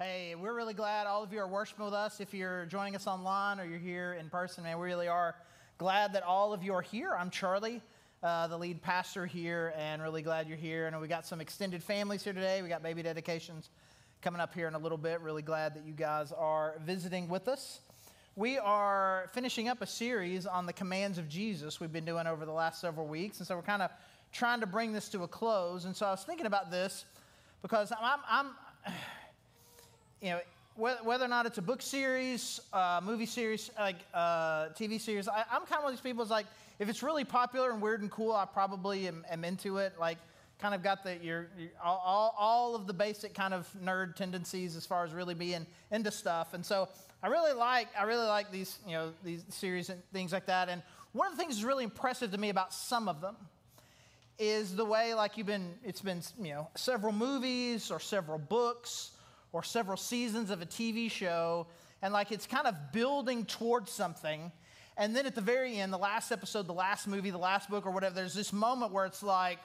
Hey, we're really glad all of you are worshiping with us. If you're joining us online or you're here in person, man, we really are glad that all of you are here. I'm Charlie, uh, the lead pastor here, and really glad you're here. And we got some extended families here today. We got baby dedications coming up here in a little bit. Really glad that you guys are visiting with us. We are finishing up a series on the commands of Jesus we've been doing over the last several weeks. And so we're kind of trying to bring this to a close. And so I was thinking about this because I'm, I'm you know, whether or not it's a book series, uh, movie series, like uh, TV series, I, am kind of one of these people. Is like, if it's really popular and weird and cool, I probably am, am into it. Like, kind of got the your, your all, all of the basic kind of nerd tendencies as far as really being into stuff. And so I really like I really like these you know these series and things like that. And one of the things that's really impressive to me about some of them is the way like you've been it's been you know several movies or several books or several seasons of a TV show, and like it's kind of building towards something. And then at the very end, the last episode, the last movie, the last book, or whatever, there's this moment where it's like,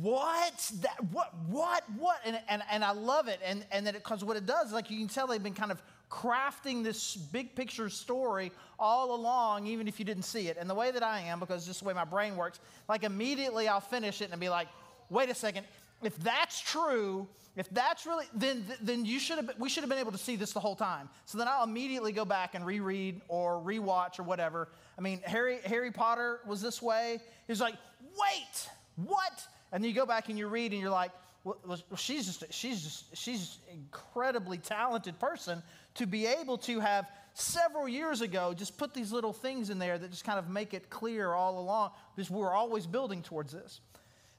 what? That what what what? And, and, and i love it. And and then because what it does like you can tell they've been kind of crafting this big picture story all along even if you didn't see it. And the way that i am because just the way my brain works like immediately i'll finish it and be like wait a second if that's true, if that's really, then, then you should have, we should have been able to see this the whole time. So then I'll immediately go back and reread or rewatch or whatever. I mean, Harry, Harry Potter was this way. He's like, wait, what? And then you go back and you read and you're like, well, she's just, she's just, she's an incredibly talented person to be able to have several years ago just put these little things in there that just kind of make it clear all along because we're always building towards this.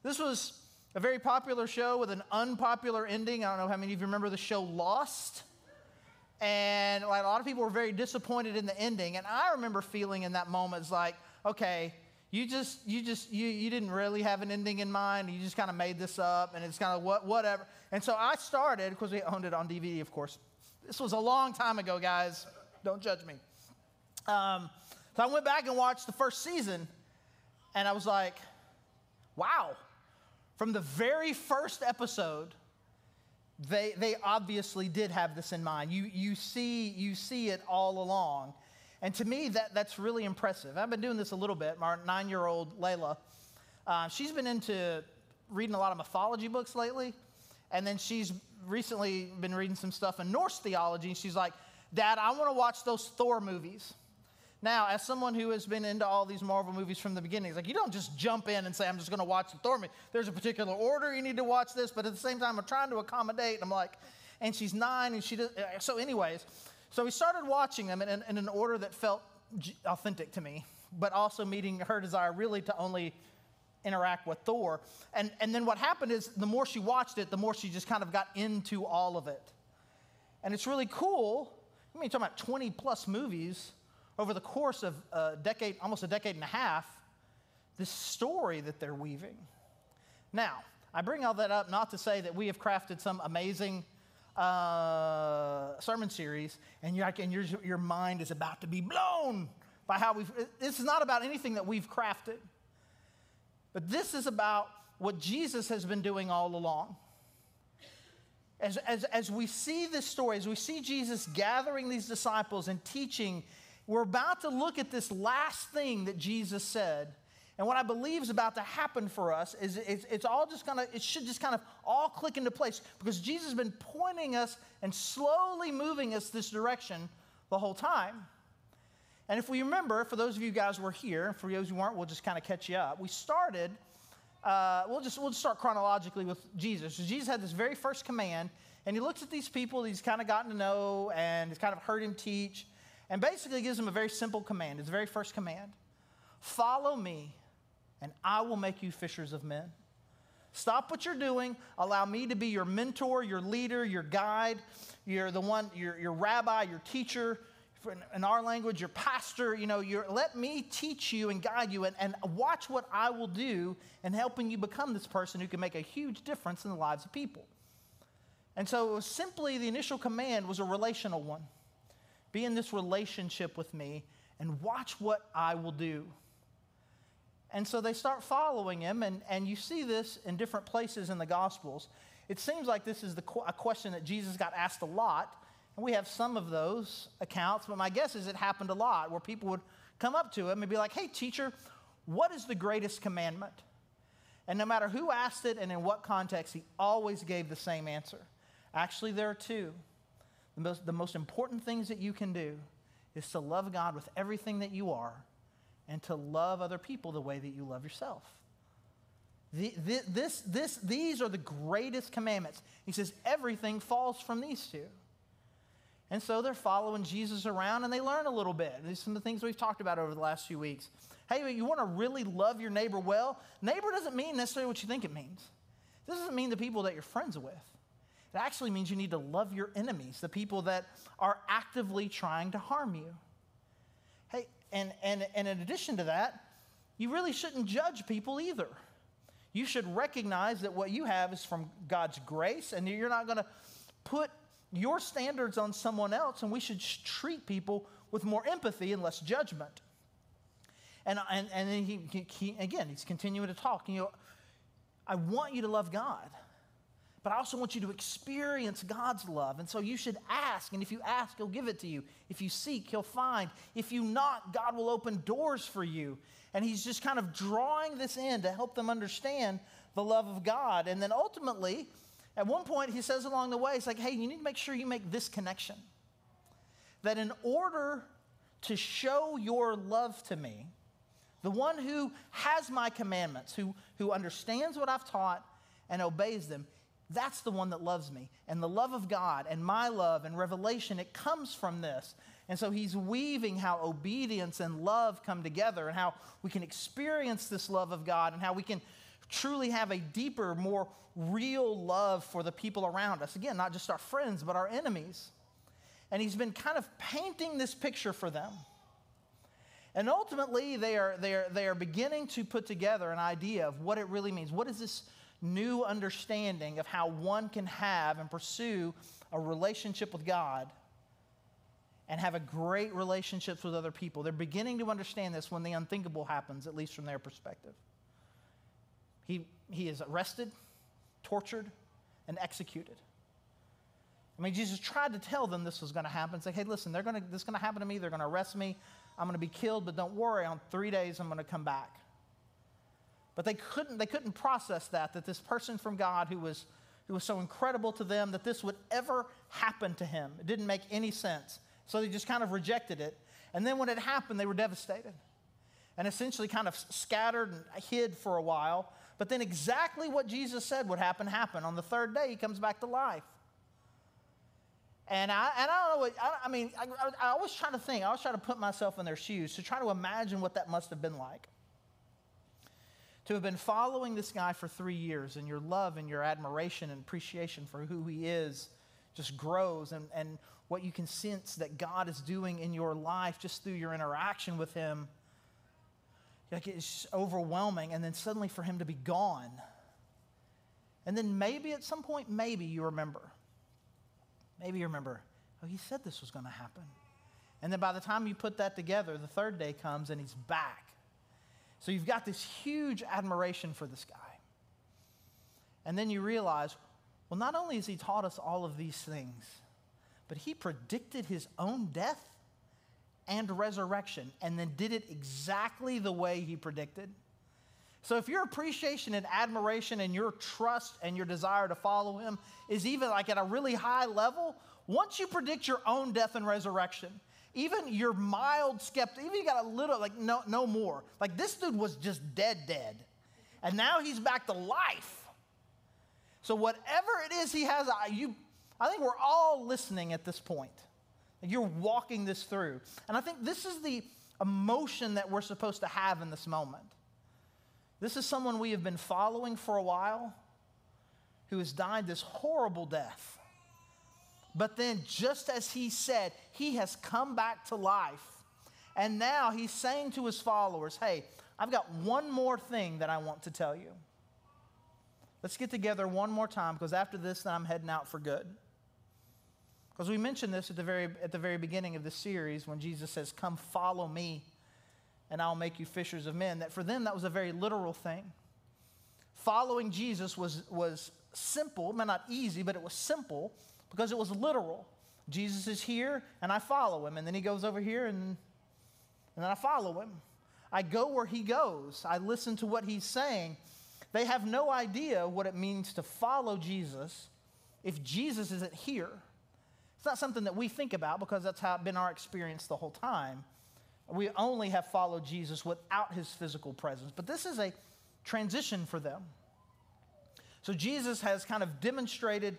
This was a very popular show with an unpopular ending. I don't know how many of you remember the show Lost. And like, a lot of people were very disappointed in the ending. And I remember feeling in that moment, it's like, okay, you just, you just, you, you didn't really have an ending in mind. You just kind of made this up and it's kind of what, whatever. And so I started, because we owned it on DVD, of course. This was a long time ago, guys. Don't judge me. Um, so I went back and watched the first season and I was like, wow from the very first episode, they, they obviously did have this in mind. You, you, see, you see it all along. And to me, that, that's really impressive. I've been doing this a little bit. My nine year old Layla, uh, she's been into reading a lot of mythology books lately. And then she's recently been reading some stuff in Norse theology. And she's like, Dad, I want to watch those Thor movies. Now, as someone who has been into all these Marvel movies from the beginning, it's like you don't just jump in and say, I'm just going to watch the Thor movie. There's a particular order you need to watch this, but at the same time, I'm trying to accommodate. And I'm like, and she's nine, and she does. Uh, so, anyways, so we started watching them in, in, in an order that felt authentic to me, but also meeting her desire really to only interact with Thor. And, and then what happened is the more she watched it, the more she just kind of got into all of it. And it's really cool. I mean, you're talking about 20 plus movies over the course of a decade, almost a decade and a half, this story that they're weaving. Now, I bring all that up not to say that we have crafted some amazing uh, sermon series and, you're, and your, your mind is about to be blown by how we've. This is not about anything that we've crafted, but this is about what Jesus has been doing all along. As, as, as we see this story, as we see Jesus gathering these disciples and teaching we're about to look at this last thing that Jesus said. And what I believe is about to happen for us is it's, it's all just gonna, it should just kind of all click into place because Jesus has been pointing us and slowly moving us this direction the whole time. And if we remember, for those of you guys who were here, for those who weren't, we'll just kind of catch you up. We started, uh, we'll, just, we'll just start chronologically with Jesus. So Jesus had this very first command, and he looks at these people he's kind of gotten to know and he's kind of heard him teach. And basically gives them a very simple command. It's the very first command Follow me, and I will make you fishers of men. Stop what you're doing. Allow me to be your mentor, your leader, your guide. You're the one, your, your rabbi, your teacher. In our language, your pastor. You know, your let me teach you and guide you and, and watch what I will do in helping you become this person who can make a huge difference in the lives of people. And so it was simply the initial command was a relational one. Be in this relationship with me and watch what I will do. And so they start following him, and, and you see this in different places in the Gospels. it seems like this is the, a question that Jesus got asked a lot. And we have some of those accounts, but my guess is it happened a lot where people would come up to him and be like, hey, teacher, what is the greatest commandment? And no matter who asked it and in what context, he always gave the same answer. Actually, there are two. The most, the most important things that you can do is to love God with everything that you are and to love other people the way that you love yourself. The, the, this, this, these are the greatest commandments. He says everything falls from these two. And so they're following Jesus around and they learn a little bit. These are some of the things we've talked about over the last few weeks. Hey, you want to really love your neighbor well? Neighbor doesn't mean necessarily what you think it means. This doesn't mean the people that you're friends with. It actually means you need to love your enemies, the people that are actively trying to harm you. Hey, and, and, and in addition to that, you really shouldn't judge people either. You should recognize that what you have is from God's grace, and you're not going to put your standards on someone else, and we should treat people with more empathy and less judgment. And, and, and then he, he, again, he's continuing to talk. You know, I want you to love God but I also want you to experience God's love. And so you should ask. And if you ask, He'll give it to you. If you seek, He'll find. If you knock, God will open doors for you. And He's just kind of drawing this in to help them understand the love of God. And then ultimately, at one point, He says along the way, He's like, hey, you need to make sure you make this connection. That in order to show your love to me, the one who has my commandments, who, who understands what I've taught and obeys them, that's the one that loves me. And the love of God and my love and revelation, it comes from this. And so he's weaving how obedience and love come together and how we can experience this love of God and how we can truly have a deeper, more real love for the people around us. Again, not just our friends, but our enemies. And he's been kind of painting this picture for them. And ultimately, they are, they, are, they are beginning to put together an idea of what it really means. What is this new understanding of how one can have and pursue a relationship with God and have a great relationships with other people. They're beginning to understand this when the unthinkable happens, at least from their perspective. He, he is arrested, tortured, and executed. I mean, Jesus tried to tell them this was going to happen. Say, hey, listen, they're gonna, this is going to happen to me. They're going to arrest me. I'm going to be killed, but don't worry. On three days, I'm going to come back. But they couldn't, they couldn't process that, that this person from God who was, who was so incredible to them, that this would ever happen to him. It didn't make any sense. So they just kind of rejected it. And then when it happened, they were devastated and essentially kind of scattered and hid for a while. But then exactly what Jesus said would happen happened. On the third day, he comes back to life. And I, and I don't know what, I, I mean, I, I, I always try to think, I always try to put myself in their shoes to try to imagine what that must have been like to have been following this guy for three years and your love and your admiration and appreciation for who he is just grows and, and what you can sense that God is doing in your life just through your interaction with him. Like it's overwhelming. And then suddenly for him to be gone. And then maybe at some point, maybe you remember. Maybe you remember, oh, he said this was going to happen. And then by the time you put that together, the third day comes and he's back. So you've got this huge admiration for this guy. And then you realize, well, not only has he taught us all of these things, but he predicted his own death and resurrection and then did it exactly the way he predicted. So if your appreciation and admiration and your trust and your desire to follow him is even like at a really high level, once you predict your own death and resurrection, even your mild skeptic, even you got a little, like, no, no more. Like, this dude was just dead, dead. And now he's back to life. So, whatever it is he has, you, I think we're all listening at this point. You're walking this through. And I think this is the emotion that we're supposed to have in this moment. This is someone we have been following for a while who has died this horrible death. But then, just as he said, he has come back to life. And now he's saying to his followers, hey, I've got one more thing that I want to tell you. Let's get together one more time because after this, I'm heading out for good. Because we mentioned this at the, very, at the very beginning of the series when Jesus says, Come follow me and I'll make you fishers of men. That for them, that was a very literal thing. Following Jesus was, was simple, not easy, but it was simple because it was literal. Jesus is here and I follow him. And then he goes over here and, and then I follow him. I go where he goes, I listen to what he's saying. They have no idea what it means to follow Jesus if Jesus isn't here. It's not something that we think about because that's how been our experience the whole time. We only have followed Jesus without his physical presence. But this is a transition for them. So Jesus has kind of demonstrated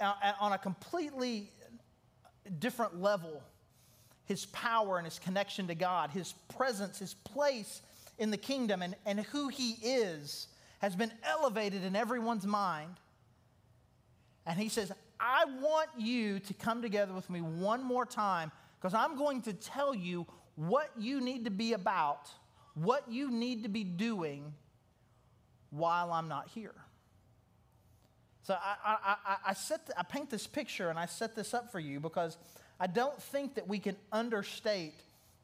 on a completely different level his power and his connection to God, his presence, his place in the kingdom, and, and who he is has been elevated in everyone's mind. And he says, I want you to come together with me one more time because I'm going to tell you what you need to be about, what you need to be doing while I'm not here. So I, I, I, set I paint this picture and I set this up for you because I don't think that we can understate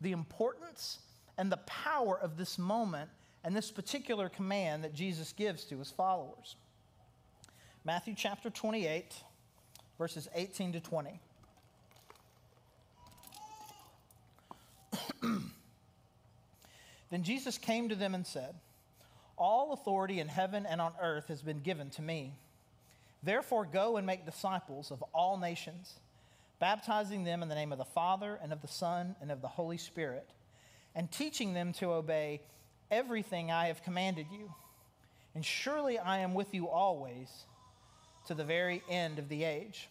the importance and the power of this moment and this particular command that Jesus gives to his followers. Matthew chapter 28, verses 18 to 20. then Jesus came to them and said, All authority in heaven and on earth has been given to me. Therefore, go and make disciples of all nations baptizing them in the name of the Father and of the Son and of the Holy Spirit, and teaching them to obey everything I have commanded you. And surely I am with you always to the very end of the age.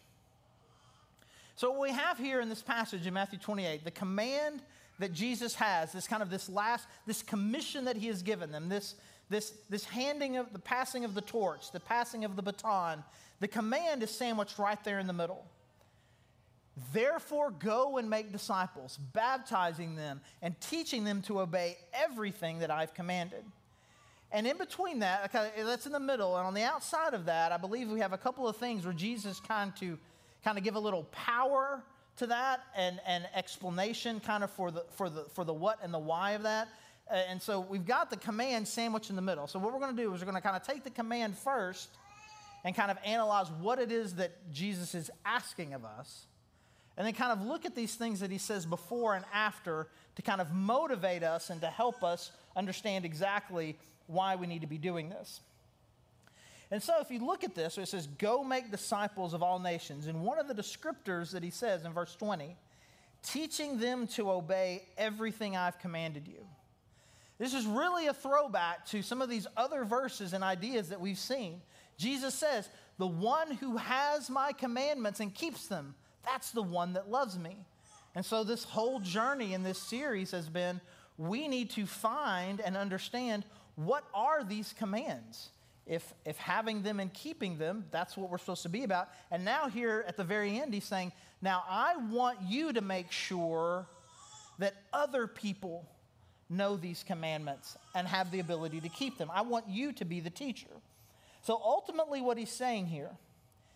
So, what we have here in this passage in Matthew 28, the command that Jesus has, this kind of this last, this commission that he has given them, this, this, this handing of the passing of the torch, the passing of the baton, the command is sandwiched right there in the middle. Therefore, go and make disciples, baptizing them and teaching them to obey everything that I've commanded. And in between that, that's in the middle, and on the outside of that, I believe we have a couple of things where Jesus kind to kind of give a little power to that and, and explanation kind of for the, for, the, for the what and the why of that. Uh, and so we've got the command sandwiched in the middle. So what we're going to do is we're going to kind of take the command first and kind of analyze what it is that Jesus is asking of us and then kind of look at these things that he says before and after to kind of motivate us and to help us understand exactly why we need to be doing this. And so, if you look at this, it says, Go make disciples of all nations. And one of the descriptors that he says in verse 20, teaching them to obey everything I've commanded you. This is really a throwback to some of these other verses and ideas that we've seen. Jesus says, The one who has my commandments and keeps them, that's the one that loves me. And so, this whole journey in this series has been we need to find and understand what are these commands. If, if having them and keeping them, that's what we're supposed to be about. And now, here at the very end, he's saying, Now I want you to make sure that other people know these commandments and have the ability to keep them. I want you to be the teacher. So ultimately, what he's saying here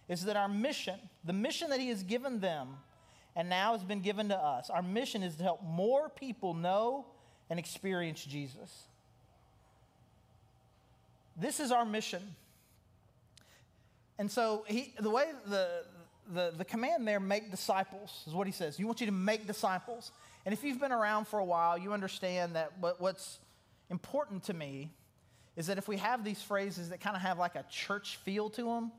is that our mission, the mission that He has given them and now has been given to us, our mission is to help more people know and experience Jesus. This is our mission. And so he, the way the, the, the command there, make disciples, is what he says. You want you to make disciples. And if you've been around for a while, you understand that what, what's important to me is that if we have these phrases that kind of have like a church feel to them,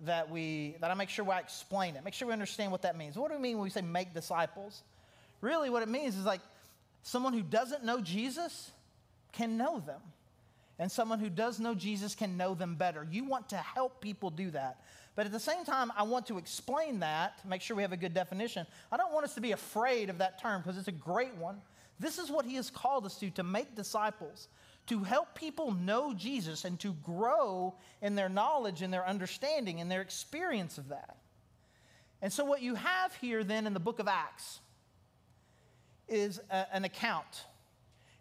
that we that I make sure I explain it. Make sure we understand what that means. What do we mean when we say make disciples? Really, what it means is like someone who doesn't know Jesus can know them. And someone who does know Jesus can know them better. You want to help people do that. But at the same time, I want to explain that to make sure we have a good definition. I don't want us to be afraid of that term because it's a great one. This is what he has called us to to make disciples to help people know Jesus and to grow in their knowledge and their understanding and their experience of that. And so, what you have here then in the book of Acts is a, an account.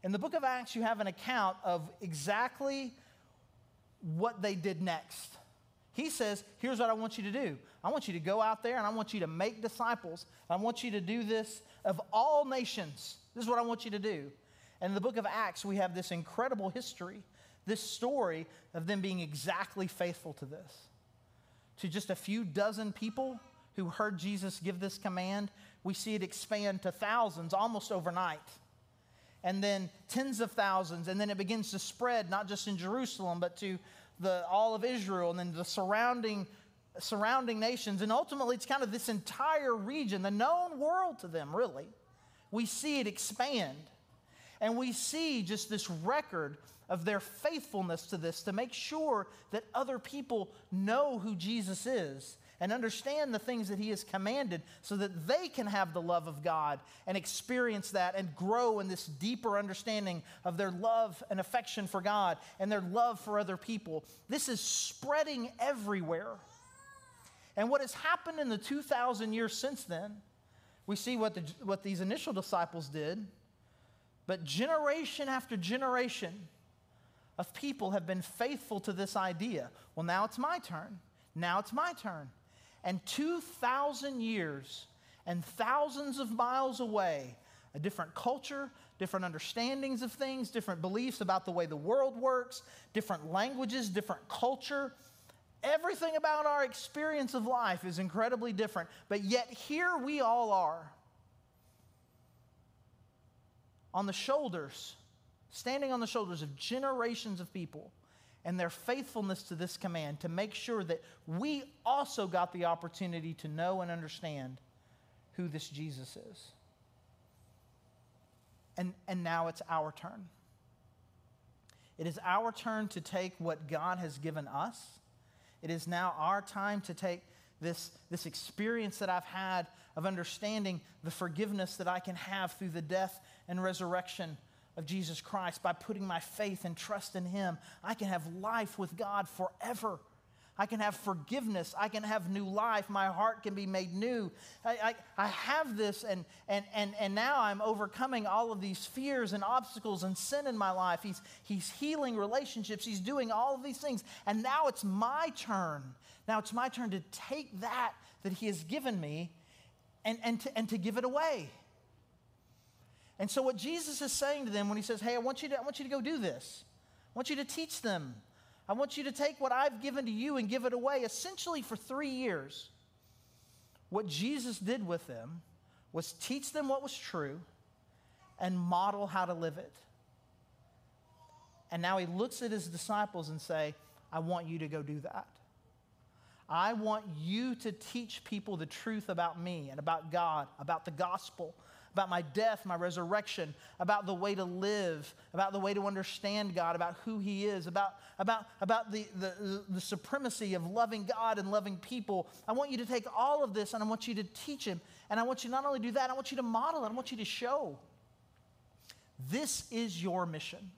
In the book of Acts, you have an account of exactly what they did next. He says, Here's what I want you to do I want you to go out there and I want you to make disciples. I want you to do this of all nations. This is what I want you to do. And in the book of Acts, we have this incredible history, this story of them being exactly faithful to this. to just a few dozen people who heard Jesus give this command, we see it expand to thousands almost overnight. And then tens of thousands, and then it begins to spread not just in Jerusalem, but to the, all of Israel and then the surrounding, surrounding nations. And ultimately, it's kind of this entire region, the known world to them, really. We see it expand. And we see just this record of their faithfulness to this to make sure that other people know who Jesus is and understand the things that he has commanded so that they can have the love of God and experience that and grow in this deeper understanding of their love and affection for God and their love for other people. This is spreading everywhere. And what has happened in the 2,000 years since then, we see what, the, what these initial disciples did, but generation after generation of people have been faithful to this idea. Well, now it's my turn. Now it's my turn and 2,000 years and thousands of miles away, a different culture, different understandings of things, different beliefs about the way the world works, different languages, different culture. Everything about our experience of life is incredibly different, but yet here we all are on the shoulders, standing on the shoulders of generations of people and their faithfulness to this command to make sure that we also got the opportunity to know and understand who this Jesus is. And, and now it's our turn. It is our turn to take what God has given us. It is now our time to take this, this experience that I've had of understanding the forgiveness that I can have through the death and resurrection of Jesus Christ, by putting my faith and trust in Him, I can have life with God forever. I can have forgiveness. I can have new life. My heart can be made new. I, I, I, have this, and, and, and, and now I'm overcoming all of these fears and obstacles and sin in my life. He's, he's healing relationships. He's doing all of these things. And now it's my turn. Now it's my turn to take that that He has given me and, and, to, and to give it away. And so, what Jesus is saying to them when he says, Hey, I want you to, I want you to go do this, I want you to teach them, I want you to take what I've given to you and give it away, essentially for three years. What Jesus did with them was teach them what was true and model how to live it. And now he looks at his disciples and say, I want you to go do that. I want you to teach people the truth about me and about God, about the gospel, about my death, my resurrection, about the way to live, about the way to understand God, about who He is, about, about, about the, the, the supremacy of loving God and loving people. I want you to take all of this and I want you to teach Him. And I want you not only do that, I want you to model it, I want you to show. This is your mission.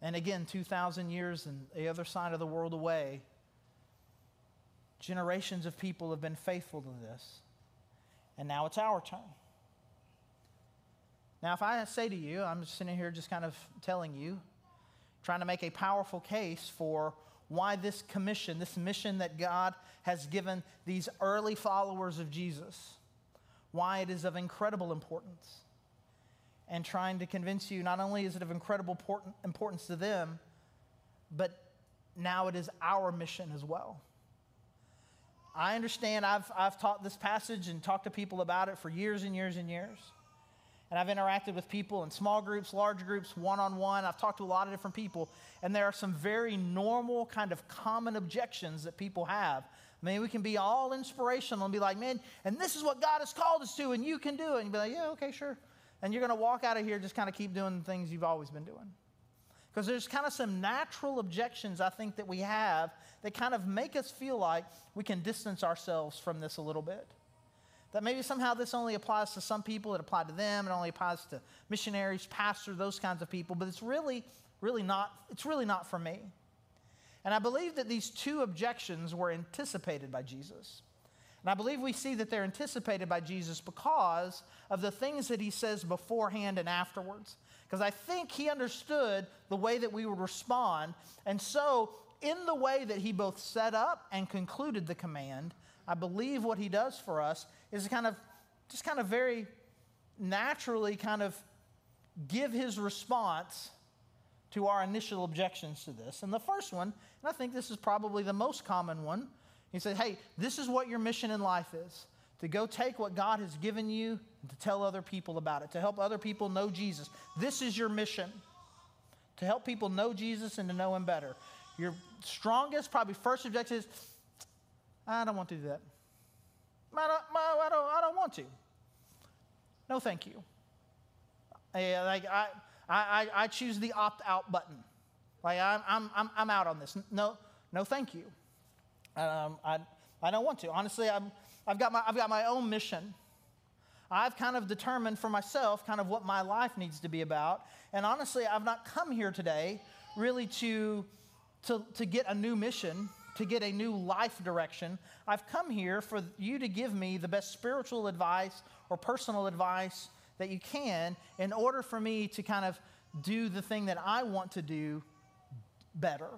And again, 2,000 years and the other side of the world away, generations of people have been faithful to this. And now it's our turn. Now, if I say to you, I'm sitting here just kind of telling you, trying to make a powerful case for why this commission, this mission that God has given these early followers of Jesus, why it is of incredible importance. And trying to convince you not only is it of incredible importance to them, but now it is our mission as well. I understand I've, I've taught this passage and talked to people about it for years and years and years. And I've interacted with people in small groups, large groups, one on one. I've talked to a lot of different people. And there are some very normal, kind of common objections that people have. I mean, we can be all inspirational and be like, man, and this is what God has called us to, and you can do it. And be like, yeah, okay, sure. And you're going to walk out of here just kind of keep doing the things you've always been doing. Because there's kind of some natural objections I think that we have that kind of make us feel like we can distance ourselves from this a little bit. That maybe somehow this only applies to some people, it applied to them, it only applies to missionaries, pastors, those kinds of people, but it's really, really not, it's really not for me. And I believe that these two objections were anticipated by Jesus. And I believe we see that they're anticipated by Jesus because of the things that he says beforehand and afterwards. Because I think he understood the way that we would respond. And so, in the way that he both set up and concluded the command, I believe what he does for us is kind of just kind of very naturally kind of give his response to our initial objections to this. And the first one And I think this is probably the most common one. He said, Hey, this is what your mission in life is to go take what God has given you to tell other people about it, to help other people know Jesus. This is your mission to help people know Jesus and to know Him better. Your strongest, probably first objective is I don't want to do that. I don't, I don't, I don't want to. No, thank you. I, like, I, I, I choose the opt out button. Like, I'm, I'm, I'm, I'm out on this. No, no, thank you. Um, I, I don't want to. Honestly, I'm, I've, got my, I've got my own mission. I've kind of determined for myself kind of what my life needs to be about. And honestly, I've not come here today really to, to, to get a new mission, to get a new life direction. I've come here for you to give me the best spiritual advice or personal advice that you can in order for me to kind of do the thing that I want to do better.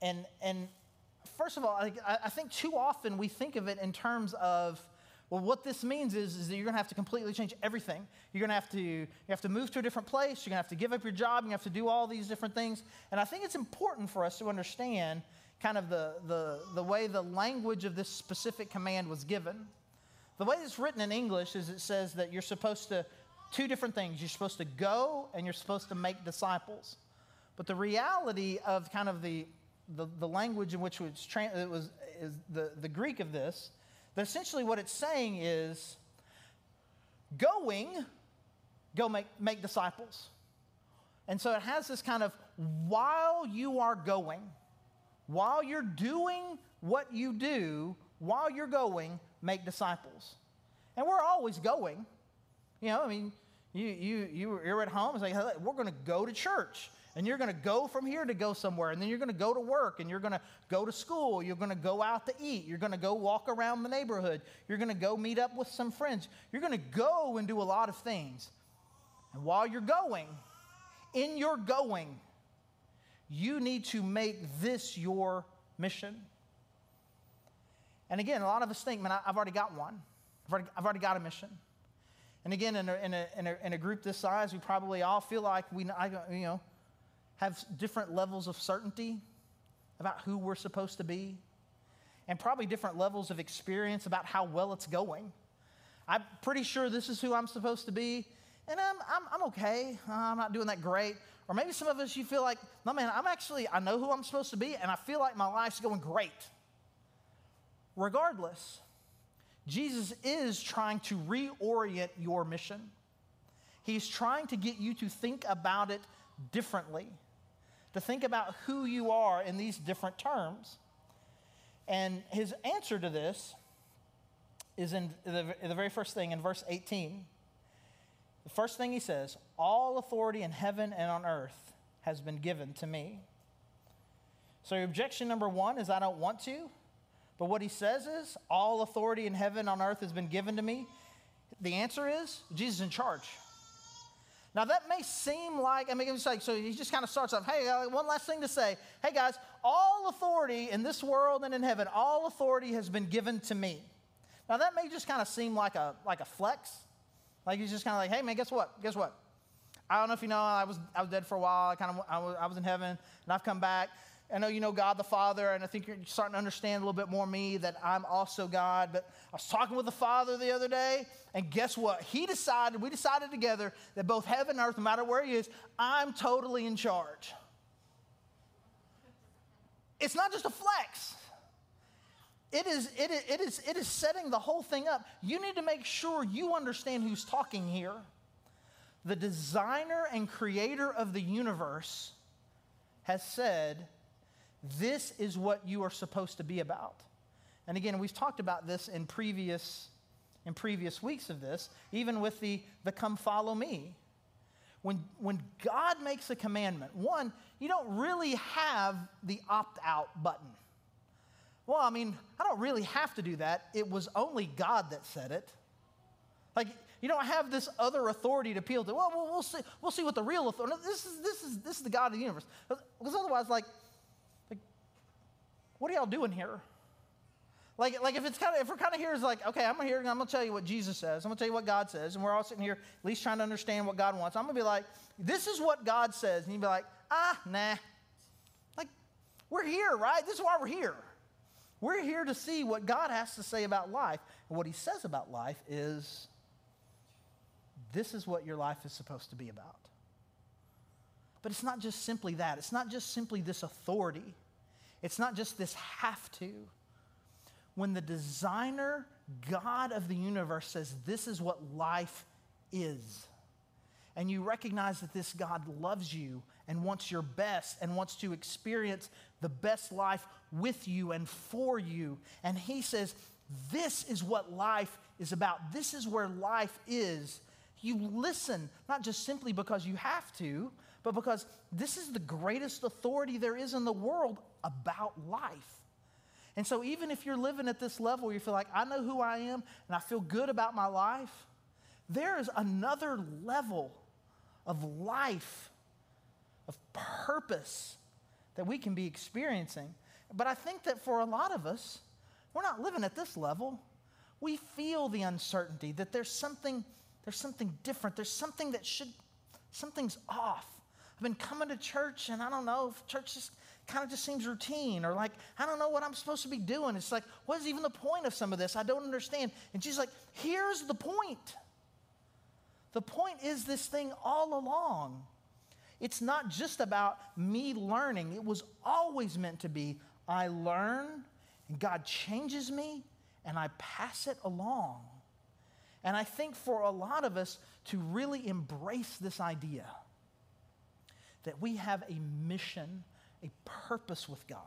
And, and first of all, I, I think too often we think of it in terms of, well, what this means is, is that you're going to have to completely change everything. You're going to have to you have to move to a different place. You're going to have to give up your job. You have to do all these different things. And I think it's important for us to understand kind of the, the, the way the language of this specific command was given. The way it's written in English is it says that you're supposed to, two different things. You're supposed to go and you're supposed to make disciples. But the reality of kind of the, the, the language in which it was, tra- it was is the, the Greek of this, that essentially what it's saying is going, go make, make disciples. And so it has this kind of while you are going, while you're doing what you do, while you're going, make disciples. And we're always going. You know, I mean, you, you, you, you're at home, it's like, hey, we're going to go to church. And you're going to go from here to go somewhere. And then you're going to go to work and you're going to go to school. You're going to go out to eat. You're going to go walk around the neighborhood. You're going to go meet up with some friends. You're going to go and do a lot of things. And while you're going, in your going, you need to make this your mission. And again, a lot of us think, man, I've already got one. I've already, I've already got a mission. And again, in a, in, a, in, a, in a group this size, we probably all feel like we, you know, have different levels of certainty about who we're supposed to be, and probably different levels of experience about how well it's going. I'm pretty sure this is who I'm supposed to be, and I'm, I'm, I'm okay. Uh, I'm not doing that great. Or maybe some of us, you feel like, no, man, I'm actually, I know who I'm supposed to be, and I feel like my life's going great. Regardless, Jesus is trying to reorient your mission. He's trying to get you to think about it differently, to think about who you are in these different terms. And his answer to this is in the, the very first thing in verse 18. The first thing he says, All authority in heaven and on earth has been given to me. So, your objection number one is I don't want to. But what he says is, All authority in heaven and on earth has been given to me. The answer is, Jesus is in charge. Now, that may seem like, I mean, it's like, so he just kind of starts off, hey, uh, one last thing to say. Hey, guys, all authority in this world and in heaven, all authority has been given to me. Now, that may just kind of seem like a, like a flex. Like he's just kind of like, hey, man, guess what? Guess what? I don't know if you know, I was, I was dead for a while. I kind of, I was, I was in heaven, and I've come back. I know oh, you know God the Father, and I think you're starting to understand a little bit more me that I'm also God. But I was talking with the Father the other day, and guess what? He decided, we decided together that both heaven and earth, no matter where He is, I'm totally in charge. It's not just a flex. It is, it, is, it, is, it is setting the whole thing up. You need to make sure you understand who's talking here. The designer and creator of the universe has said, this is what you are supposed to be about. And again, we've talked about this in previous, in previous weeks of this, even with the, the come follow me. When, when God makes a commandment, one, you don't really have the opt out button. Well, I mean, I don't really have to do that. It was only God that said it. Like, you don't have this other authority to appeal to. Well, we'll, we'll see, we'll see what the real authority. This is, this, is, this is the God of the universe. Because otherwise, like, what are y'all doing here? Like, like if it's kind of if we're kind of here is like, okay, I'm here and I'm gonna tell you what Jesus says. I'm gonna tell you what God says, and we're all sitting here at least trying to understand what God wants. I'm gonna be like, this is what God says, and you'd be like, ah, nah, Like, We're here, right? This is why we're here. We're here to see what God has to say about life. And what he says about life is this is what your life is supposed to be about. But it's not just simply that, it's not just simply this authority, it's not just this have to. When the designer, God of the universe, says this is what life is, and you recognize that this God loves you and wants your best and wants to experience the best life with you and for you. And He says, This is what life is about. This is where life is. You listen, not just simply because you have to, but because this is the greatest authority there is in the world about life. And so, even if you're living at this level where you feel like, I know who I am and I feel good about my life, there is another level of life, of purpose that we can be experiencing. But I think that for a lot of us, we're not living at this level. We feel the uncertainty that there's something, there's something different. There's something that should, something's off. I've been coming to church and I don't know, if church just kind of just seems routine or like, I don't know what I'm supposed to be doing. It's like, what is even the point of some of this? I don't understand. And she's like, here's the point. The point is this thing all along. It's not just about me learning, it was always meant to be I learn, and God changes me, and I pass it along. And I think for a lot of us to really embrace this idea that we have a mission, a purpose with God,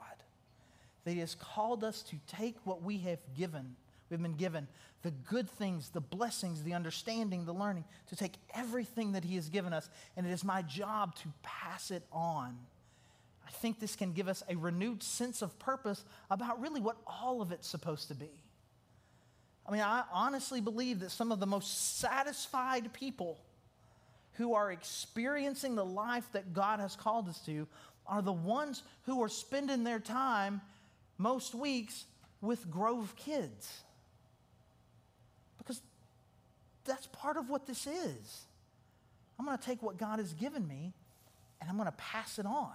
that He has called us to take what we have given, we've been given, the good things, the blessings, the understanding, the learning, to take everything that He has given us, and it is my job to pass it on. I think this can give us a renewed sense of purpose about really what all of it's supposed to be. I mean, I honestly believe that some of the most satisfied people who are experiencing the life that God has called us to are the ones who are spending their time most weeks with Grove kids Because that's part of what this is. I'm going to take what God has given me and I'm going to pass it on.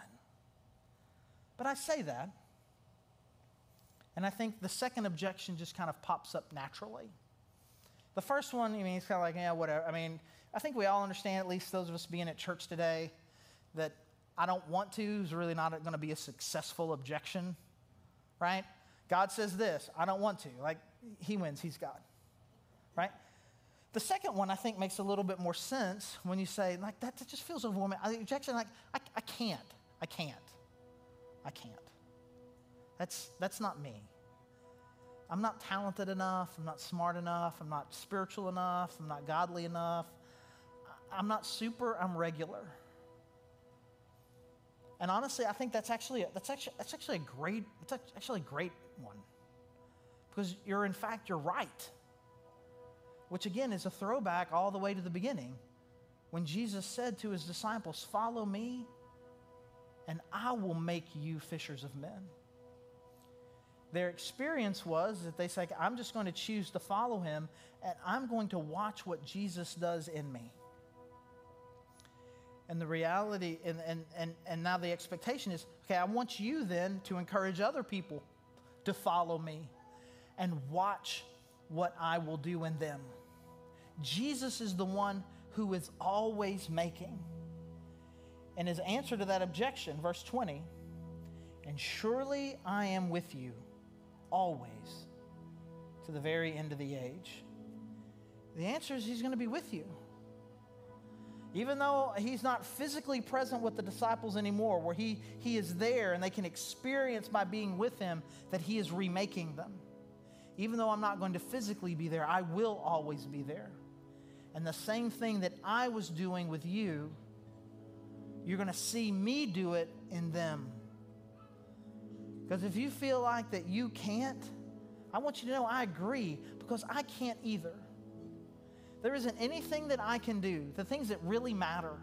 But I say that, and I think the second objection just kind of pops up naturally. The first one, I mean, it's kind of like, yeah, whatever. I mean, I think we all understand, at least those of us being at church today, that I don't want to is really not going to be a successful objection, right? God says this, I don't want to. Like, he wins, he's God, right? The second one I think makes a little bit more sense when you say, like, that, just feels overwhelming. I, objection, like, I, I can't. I can't. I can't. That's, that's not me. I'm not talented enough. I'm not smart enough. I'm not spiritual enough. I'm not godly enough. I'm not super. I'm regular. And honestly, I think that's actually a, that's actually that's actually a great it's actually a great one because you're in fact you're right which again is a throwback all the way to the beginning when Jesus said to his disciples, Follow me, and I will make you fishers of men. Their experience was that they say, I'm just going to choose to follow him, and I'm going to watch what Jesus does in me. And the reality, and, and, and, and now the expectation is okay, I want you then to encourage other people to follow me and watch what I will do in them. Jesus is the one who is always making. And his answer to that objection, verse 20, and surely I am with you always to the very end of the age. The answer is he's going to be with you. Even though he's not physically present with the disciples anymore, where he, he is there and they can experience by being with him that he is remaking them. Even though I'm not going to physically be there, I will always be there. And the same thing that I was doing with you, you're going to see me do it in them. Because if you feel like that you can't, I want you to know I agree because I can't either. There isn't anything that I can do, the things that really matter,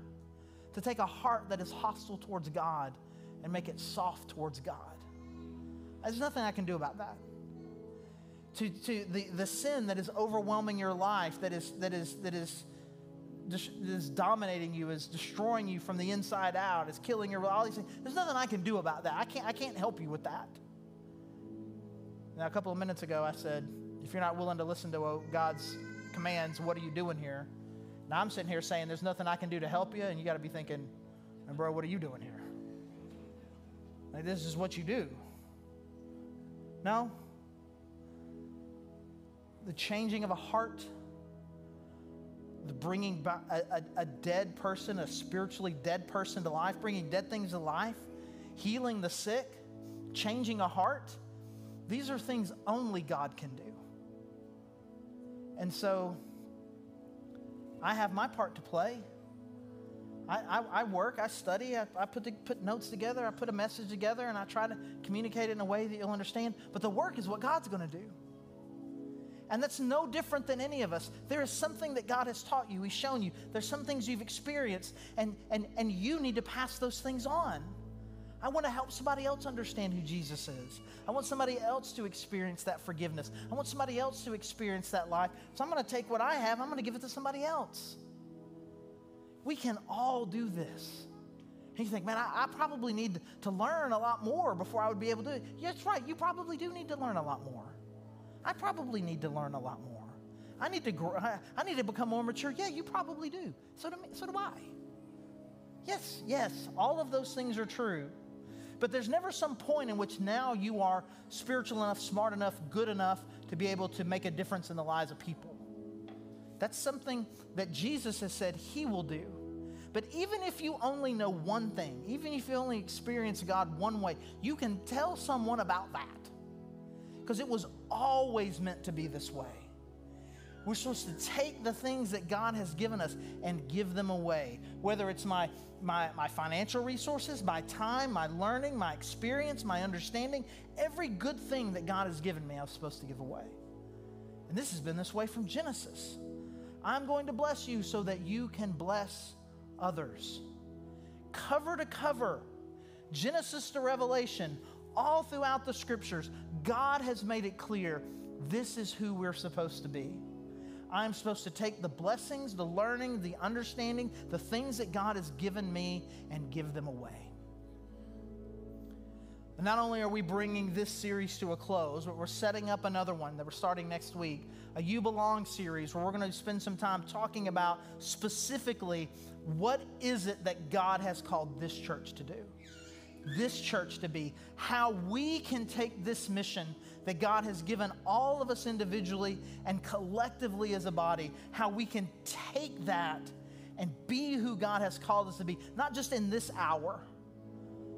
to take a heart that is hostile towards God and make it soft towards God. There's nothing I can do about that to, to the, the sin that is overwhelming your life, that is, that, is, that is is dominating you, is destroying you from the inside out, is killing your all these things. There's nothing I can do about that. I can't, I can't help you with that. Now, a couple of minutes ago, I said, if you're not willing to listen to God's commands, what are you doing here? Now I'm sitting here saying there's nothing I can do to help you, and you got to be thinking, And bro, what are you doing here? Like, this is what you do. No. The changing of a heart the bringing a, a, a dead person, a spiritually dead person to life, bringing dead things to life, healing the sick, changing a heart. These are things only God can do. And so I have my part to play. I, I, I work, I study, I, I put, the, put notes together, I put a message together, and I try to communicate it in a way that you'll understand. But the work is what God's going to do. And that's no different than any of us. There is something that God has taught you, He's shown you. There's some things you've experienced, and, and, and you need to pass those things on. I want to help somebody else understand who Jesus is. I want somebody else to experience that forgiveness. I want somebody else to experience that life. So I'm going to take what I have, I'm going to give it to somebody else. We can all do this. And you think, man, I, I, probably need to learn a lot more before I would be able to. Yeah, that's right. You probably do need to learn a lot more. I probably need to learn a lot more. I need to grow, I need to become more mature. Yeah, you probably do. So do, me, so do I. Yes, yes, all of those things are true. But there's never some point in which now you are spiritual enough, smart enough, good enough to be able to make a difference in the lives of people. That's something that Jesus has said he will do. But even if you only know one thing, even if you only experience God one way, you can tell someone about that because it was always meant to be this way. We're supposed to take the things that God has given us and give them away. Whether it's my, my, my financial resources, my time, my learning, my experience, my understanding, every good thing that God has given me, I'm supposed to give away. And this has been this way from Genesis. I'm going to bless you so that you can bless others. Cover to cover, Genesis to Revelation, all throughout the scriptures, God has made it clear this is who we're supposed to be. I'm supposed to take the blessings, the learning, the understanding, the things that God has given me and give them away. And not only are we bringing this series to a close, but we're setting up another one that we're starting next week, a You Belong series, where we're going to spend some time talking about specifically what is it that God has called this church to do this church to be, how we can take this mission that God has given all of us individually and collectively as a body, how we can take that and be who God has called us to be, not just in this hour,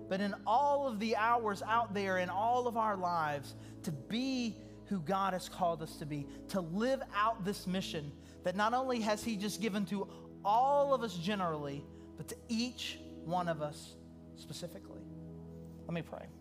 but in all of the hours out there in all of our lives, to be who God has called us to be, to live out this mission that not only has He just given to all of us generally, but to each one of us specifically. Let me pray.